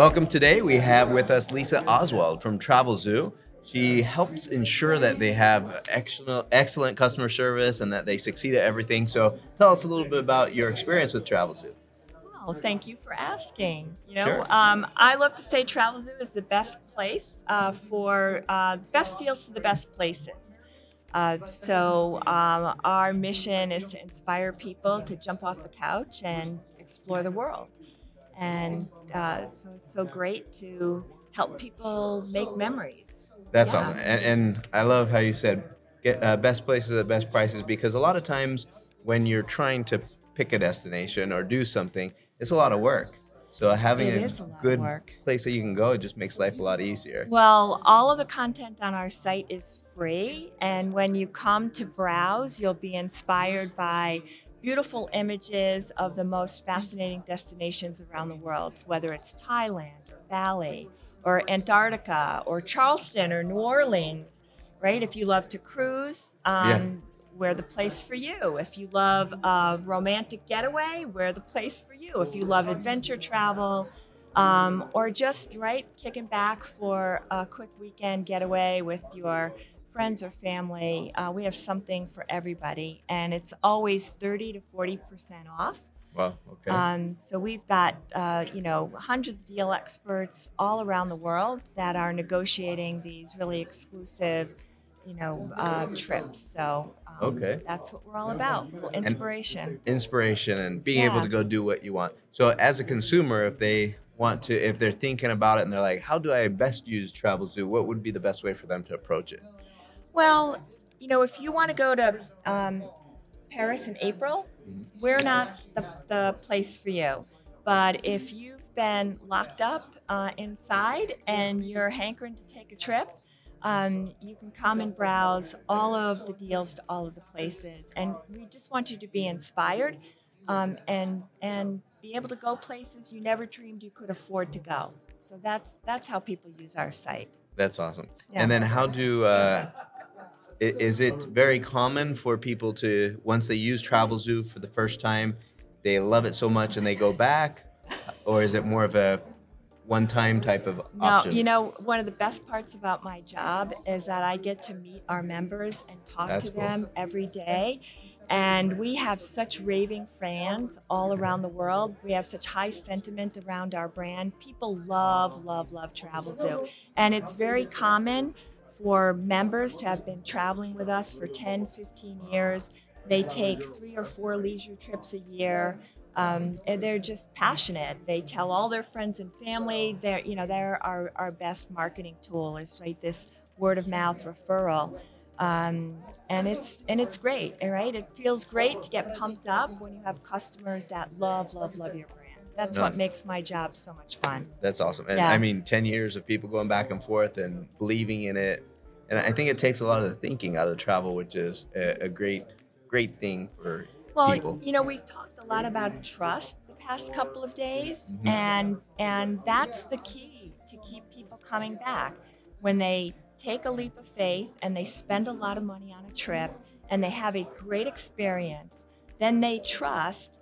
Welcome today. We have with us Lisa Oswald from Travelzoo. She helps ensure that they have excellent, excellent customer service and that they succeed at everything. So, tell us a little bit about your experience with Travelzoo. Well, thank you for asking. You know, Sure. um, I love to say Travelzoo is the best place uh, for uh, best deals to the best places. Uh, so um, our mission is to inspire people to jump off the couch and explore the world. And uh, so it's so great to help people make memories. That's Yeah. awesome. And, and I love how you said get uh, best places at best prices because a lot of times when you're trying to pick a destination or do something, it's a lot of work. So having a a good work. place that you can go, it just makes life a lot easier. Well, all of the content on our site is free. And when you come to browse, you'll be inspired by beautiful images of the most fascinating destinations around the world, whether it's Thailand or Bali or Antarctica or Charleston or New Orleans, right? If you love to cruise, um, we're the place for you. If you love a romantic getaway, we're the place for you. If you love adventure travel, um, or just right kicking back for a quick weekend getaway with your friends or family, uh, we have something for everybody, and it's always 30 to 40 percent off. Wow. Okay. Um, so we've got uh, you know hundreds of deal experts all around the world that are negotiating these really exclusive you know uh, trips. So um, Okay. that's what we're all about. Little inspiration. Inspiration and being able to go do what you want. So as a consumer, if they want to, if they're thinking about it and they're like, how do I best use Travelzoo? What would be the best way for them to approach it? Well, you know, if you want to go to um, Paris in April, we're not the, the place for you. But if you've been locked up uh, inside and you're hankering to take a trip, um, you can come and browse all of the deals to all of the places. And we just want you to be inspired um, and and be able to go places you never dreamed you could afford to go. So that's that's how people use our site. That's awesome. Yeah. And then how do uh, is it very common for people to once they use Travelzoo for the first time, they love it so much and they go back, or is it more of a one-time type of No, option? you know, one of the best parts about my job is that I get to meet our members and talk That's to cool. them every day. And we have such raving fans all around the world. We have such high sentiment around our brand. People love, love, love Travelzoo. And it's very common for members to have been traveling with us for 10, 15 years. They take three or four leisure trips a year. Um, and they're just passionate. They tell all their friends and family. They're, you know, they're our, our best marketing tool is right this word of mouth referral. Um, and it's and it's great, all right? It feels great to get pumped up when you have customers that love, love, love your brand. That's No. what makes my job so much fun. That's awesome. And Yeah. I mean, 10 years of people going back and forth and believing in it. And I think it takes a lot of the thinking out of the travel, which is a, a great, great thing for Well, people. you know, we've talked a lot about trust the past couple of days, Mhm. and and that's the key to keep people coming back when they take a leap of faith and they spend a lot of money on a trip and they have a great experience. Then they trust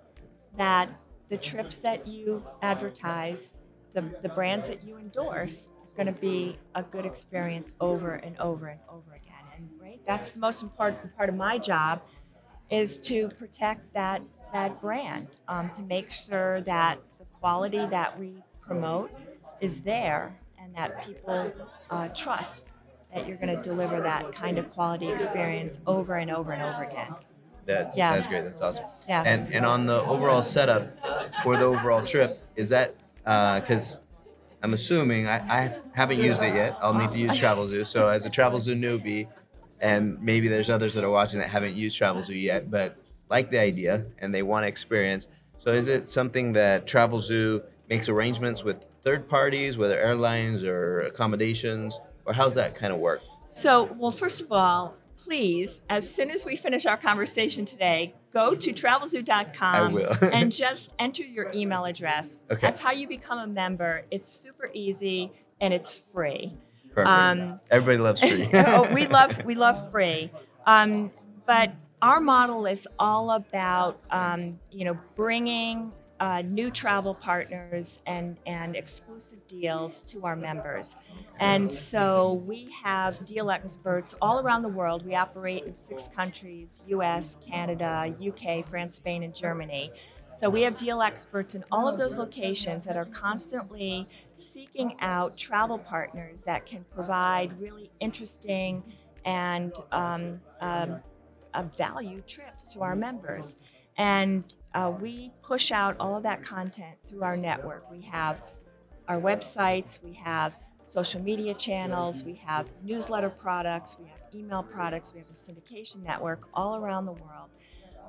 that the trips that you advertise, the, the brands that you endorse, is going to be a good experience over and over and over again. And right, that's the most important part of my job is to protect that that brand, um, to make sure that the quality that we promote is there and that people uh, trust that you're going to deliver that kind of quality experience over and over and over again. That's, Yeah. that's great. That's awesome. Yeah. And, and on the overall setup for the overall trip, is that Uh, because I'm assuming I, I haven't used it yet. I'll need to use Travelzoo. So as a Travelzoo newbie, and maybe there's others that are watching that haven't used Travelzoo yet, but like the idea and they want to experience. So is it something that Travelzoo makes arrangements with third parties, whether airlines or accommodations, or how's that kind of work? So, well, first of all, please, as soon as we finish our conversation today, go to travelzoo.com and just enter your email address. Okay. That's how you become a member. It's super easy and it's free. Perfect. Um, Everybody loves free. oh, we love we love free, um, but our model is all about um, you know bringing uh, new travel partners and, and exclusive deals to our members. And so we have deal experts all around the world. We operate in six countries US, Canada, UK, France, Spain, and Germany. So we have deal experts in all of those locations that are constantly seeking out travel partners that can provide really interesting and um, um, uh, value trips to our members. And uh, we push out all of that content through our network. We have our websites, we have social media channels, we have newsletter products, we have email products, we have a syndication network all around the world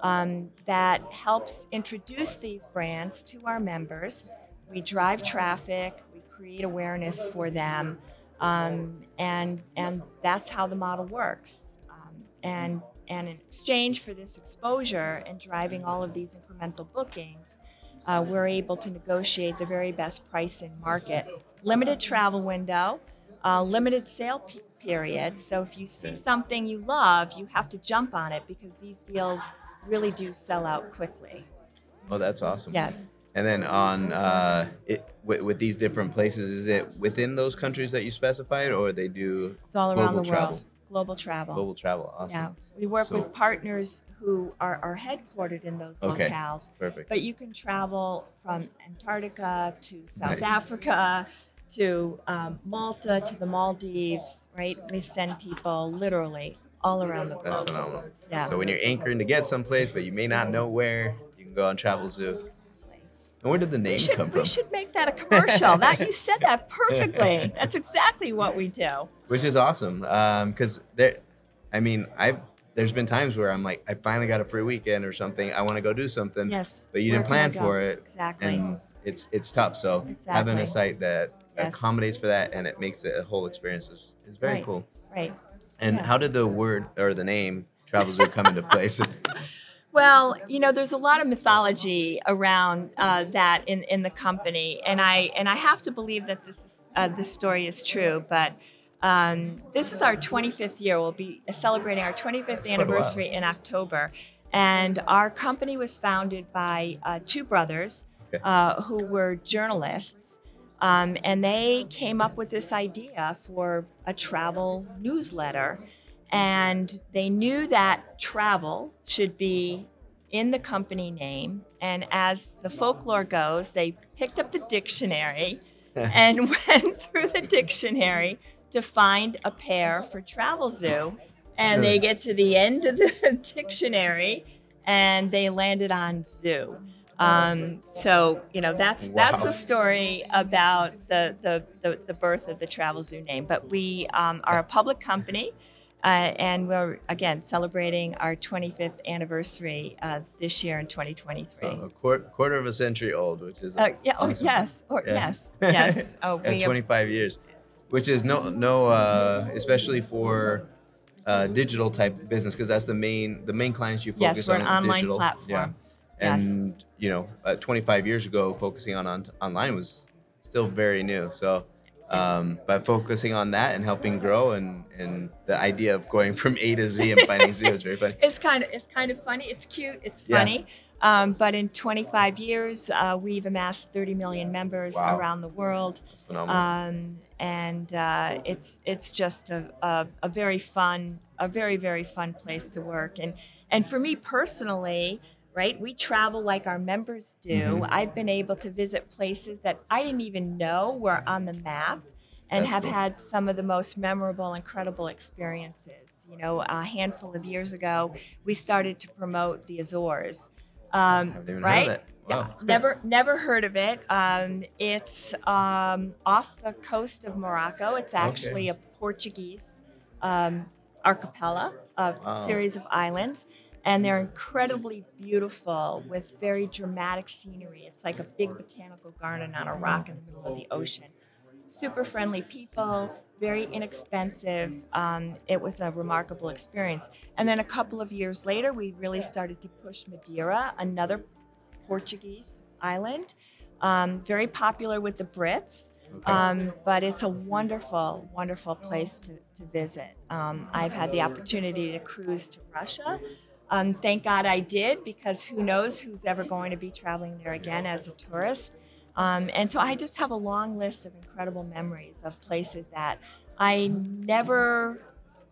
um, that helps introduce these brands to our members. We drive traffic, we create awareness for them, um, and and that's how the model works. Um, and and in exchange for this exposure and driving all of these incremental bookings, uh, we're able to negotiate the very best price in market. Limited travel window, uh, limited sale period. So if you see something you love, you have to jump on it because these deals really do sell out quickly. Oh, that's awesome. Yes. And then on uh, it with, with these different places, is it within those countries that you specified, or they do It's all around the travel. Global travel. global travel? Awesome. Yeah. We work So- with partners who are, are headquartered in those Okay. locales. Perfect. But you can travel from Antarctica to South Nice. Africa to um, Malta to the Maldives, right? We send people literally all around the world. That's phenomenal. Yeah. So when you're anchoring to get someplace, but you may not know where, you can go on Travelzoo. And where did the name should, come from? we should make that a commercial. that you said that perfectly. That's exactly what we do. Which is awesome, um, because there, I mean, I there's been times where I'm like, I finally got a free weekend or something. I want to go do something, Yes. but you didn't plan for it, Exactly. and it's it's tough. So having a site that Yes. accommodates for that and it makes it a whole experience is, is very Right. cool. right. And Yeah. how did the word or the name Travelzoo come into place? Well, you know, there's a lot of mythology around uh, that in, in the company, and I and I have to believe that this is, uh, this story is true. But um, this is our 25th year. We'll be celebrating our 25th quite a while. anniversary in October, and our company was founded by uh, two brothers uh, who were journalists. Um, and they came up with this idea for a travel newsletter. And they knew that travel should be in the company name. And as the folklore goes, they picked up the dictionary and went through the dictionary to find a pair for Travel Zoo. And they get to the end of the dictionary and they landed on zoo. Um, so you know that's that's a story about the, the the the birth of the Travelzoo name. But we um, are a public company, uh, and we're again celebrating our 25th anniversary uh, this year in 2023. so a quarter, quarter of a century old, which is Uh, yeah. Oh, yes. Or Yeah. yes. Yes. Oh, and we have, 25 years, which is no no uh, especially for uh, digital type business because that's the main the main clients you focus yes, we're on an online digital. platform. Yeah, Yes. and you know, uh, 25 years ago, focusing on, on online was still very new. So. Um, but focusing on that and helping grow and, and the idea of going from A to Z and finding Z was very funny. It's kind of it's kind of funny. It's cute. It's Yeah. funny. Um, but in 25 years, uh, we've amassed 30 million members Wow. around the world. It's phenomenal. um, and uh, it's it's just a, a, a very fun, a very very fun place to work. And and for me personally, right, we travel like our members do. Mhm. I've been able to visit places that I didn't even know were on the map. And That's have cool. had some of the most memorable, incredible experiences. You know, a handful of years ago, we started to promote the Azores. Um, haven't even heard of right? Wow. never never heard of it. Um, it's um, off the coast of Morocco. It's actually a Portuguese um, archipelago, a Wow. series of islands, and they're incredibly beautiful with very dramatic scenery. It's like a big botanical garden on a rock in the middle of the ocean. Super friendly people, very inexpensive. Um, it was a remarkable experience. And then a couple of years later, we really started to push Madeira, another Portuguese island, um, very popular with the Brits. Okay. Um, but it's a wonderful, wonderful place to, to visit. Um, I've had the opportunity to cruise to Russia Um, thank God I did because who knows who's ever going to be traveling there again as a tourist. Um, and so I just have a long list of incredible memories of places that I never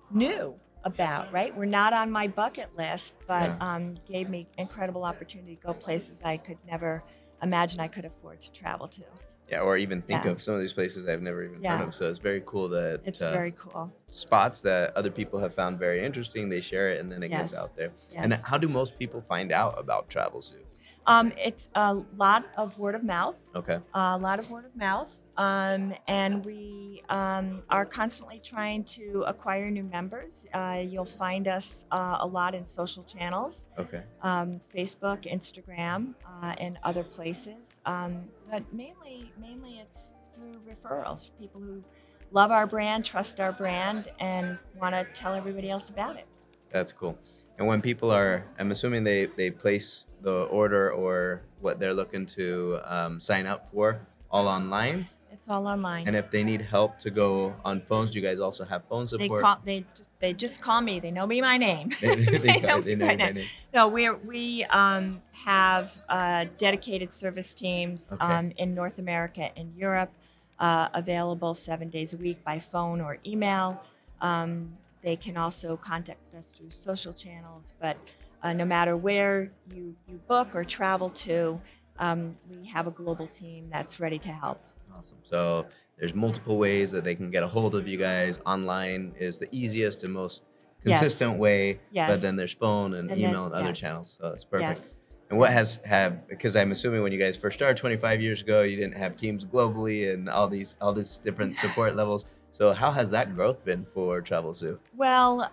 knew about, right? We're not on my bucket list, but Yeah. um, gave me incredible opportunity to go places I could never imagine I could afford to travel to. Yeah, or even think Yeah. of some of these places I've never even heard of. So it's very cool that It's uh, very cool. spots that other people have found very interesting, they share it and then it gets out there. Yes. And how do most people find out about Travelzoo? Um, it's a lot of word of mouth. Okay. a lot of word of mouth, um, and we um, are constantly trying to acquire new members. Uh, you'll find us uh, a lot in social channels, Okay. um, Facebook, Instagram, uh, and other places. Um, but mainly, mainly it's through referrals. People who love our brand, trust our brand, and want to tell everybody else about it. That's cool. And when people are, I'm assuming they they place the order or what they're looking to um, sign up for all online. It's all online. And if they need help to go on phones, do you guys also have phone they support? call. They just. They just call me. They know me my name. they, they, They know, know they me know by my name. name. No, we we um, have uh, dedicated service teams Okay. um, in North America and Europe, uh, available seven days a week by phone or email. Um, they can also contact us through social channels, but uh, no matter where you, you book or travel to, um, we have a global team that's ready to help. Awesome. So there's multiple ways that they can get a hold of you guys. Online is the easiest and most Yes. consistent way. Yes. But then there's phone and, And then- email and other yes. channels. So that's perfect. Yes. And what has have because I'm assuming when you guys first started 25 years ago, you didn't have teams globally and all these all these different support levels. So how has that growth been for Travelzoo? Well,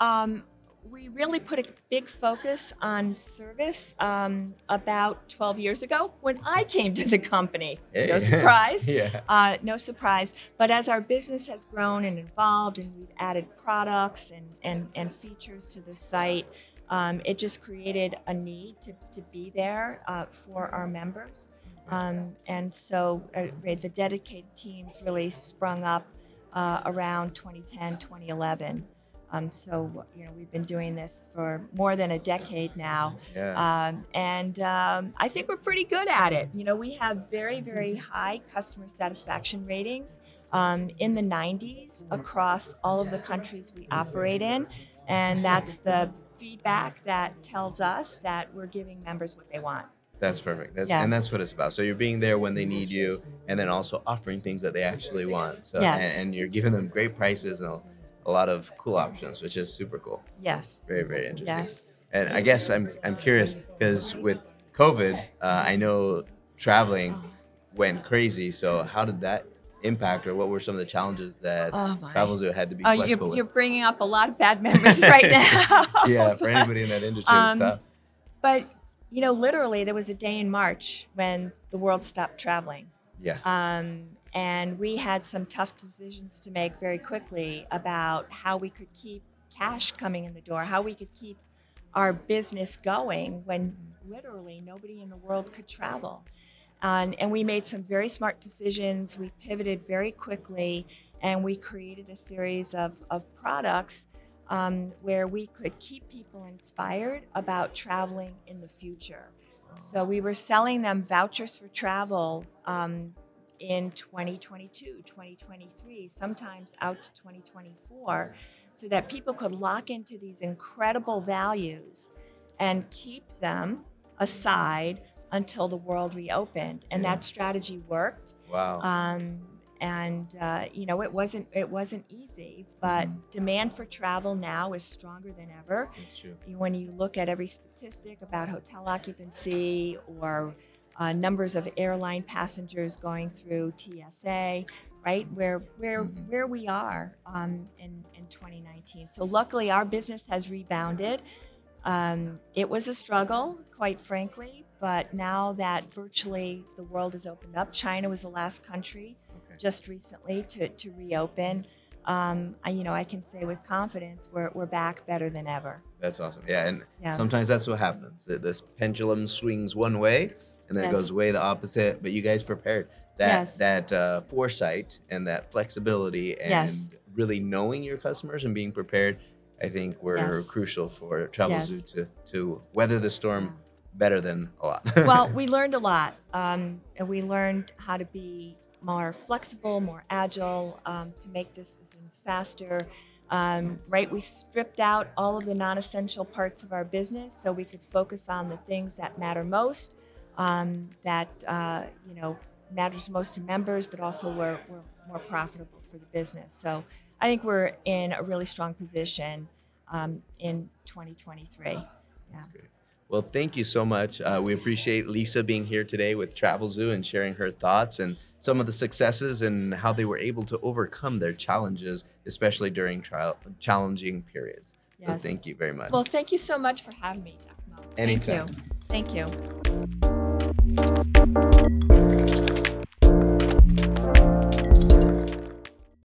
um, we really put a big focus on service um, about 12 years ago when I came to the company. No surprise. yeah. Uh, no surprise. But as our business has grown and evolved, and we've added products and, and, and features to the site, um, it just created a need to, to be there uh, for our members. Um, and so uh, the dedicated teams really sprung up uh, around 2010, 2011. Um, so, you know, we've been doing this for more than a decade now. Yeah. Um, and um, I think we're pretty good at it. You know, we have very, very high customer satisfaction ratings um, in the 90s across all of the countries we operate in. And that's the feedback that tells us that we're giving members what they want. That's perfect. That's, Yeah. And that's what it's about. So you're being there when they need you, and then also offering things that they actually want. So Yes. and, and you're giving them great prices and a, lot of cool options, which is super cool. Yes. Very very interesting. Yes. And I guess I'm I'm curious because with COVID, uh, I know traveling went crazy. So how did that impact, or what were some of the challenges that Oh. Travelzoo had to be Oh, flexible you're, with? you're bringing up a lot of bad memories right now. yeah, for anybody in that industry, it's Um, tough. But, you know, literally, there was a day in March when the world stopped traveling. Yeah. Um, and we had some tough decisions to make very quickly about how we could keep cash coming in the door, how we could keep our business going when literally nobody in the world could travel. Um, and we made some very smart decisions. We pivoted very quickly and we created a series of, of products um, where we could keep people inspired about traveling in the future. So we were selling them vouchers for travel um, in 2022, 2023, sometimes out to 2024, so that people could lock into these incredible values and keep them aside until the world reopened. And Yeah. that strategy worked. Wow. Um, and uh, you know, it wasn't it wasn't easy, but Mhm. demand for travel now is stronger than ever That's true. when you look at every statistic about hotel occupancy or uh, numbers of airline passengers going through TSA, right? Where where Mhm. where we are um, in in 2019. So luckily, our business has rebounded. Um, it was a struggle, quite frankly, but now that virtually the world has opened up, China was the last country Okay. just recently to, to reopen. Um, I, you know, I can say with confidence we're, we're back better than ever. That's awesome. Yeah, and Yeah. sometimes that's what happens. This pendulum swings one way, and then Yes. it goes way the opposite. But you guys prepared that Yes. that uh, foresight and that flexibility and Yes. really knowing your customers and being prepared I think were crucial for Travel. Zoo to to weather the storm better than a lot. well, we learned a lot, um, and we learned how to be more flexible, more agile, um, to make decisions faster. Um, right, we stripped out all of the non-essential parts of our business so we could focus on the things that matter most, um, that uh, you know matters most to members, but also were, were more profitable for the business. So I think we're in a really strong position um, in 2023. Yeah. That's great. Well, thank you so much. Uh, we appreciate Lisa being here today with Travelzoo and sharing her thoughts and some of the successes and how they were able to overcome their challenges, especially during trial, challenging periods. So Yes. thank you very much. Well, thank you so much for having me, Giacomo. Anytime. Thank you. Thank you. Thank you.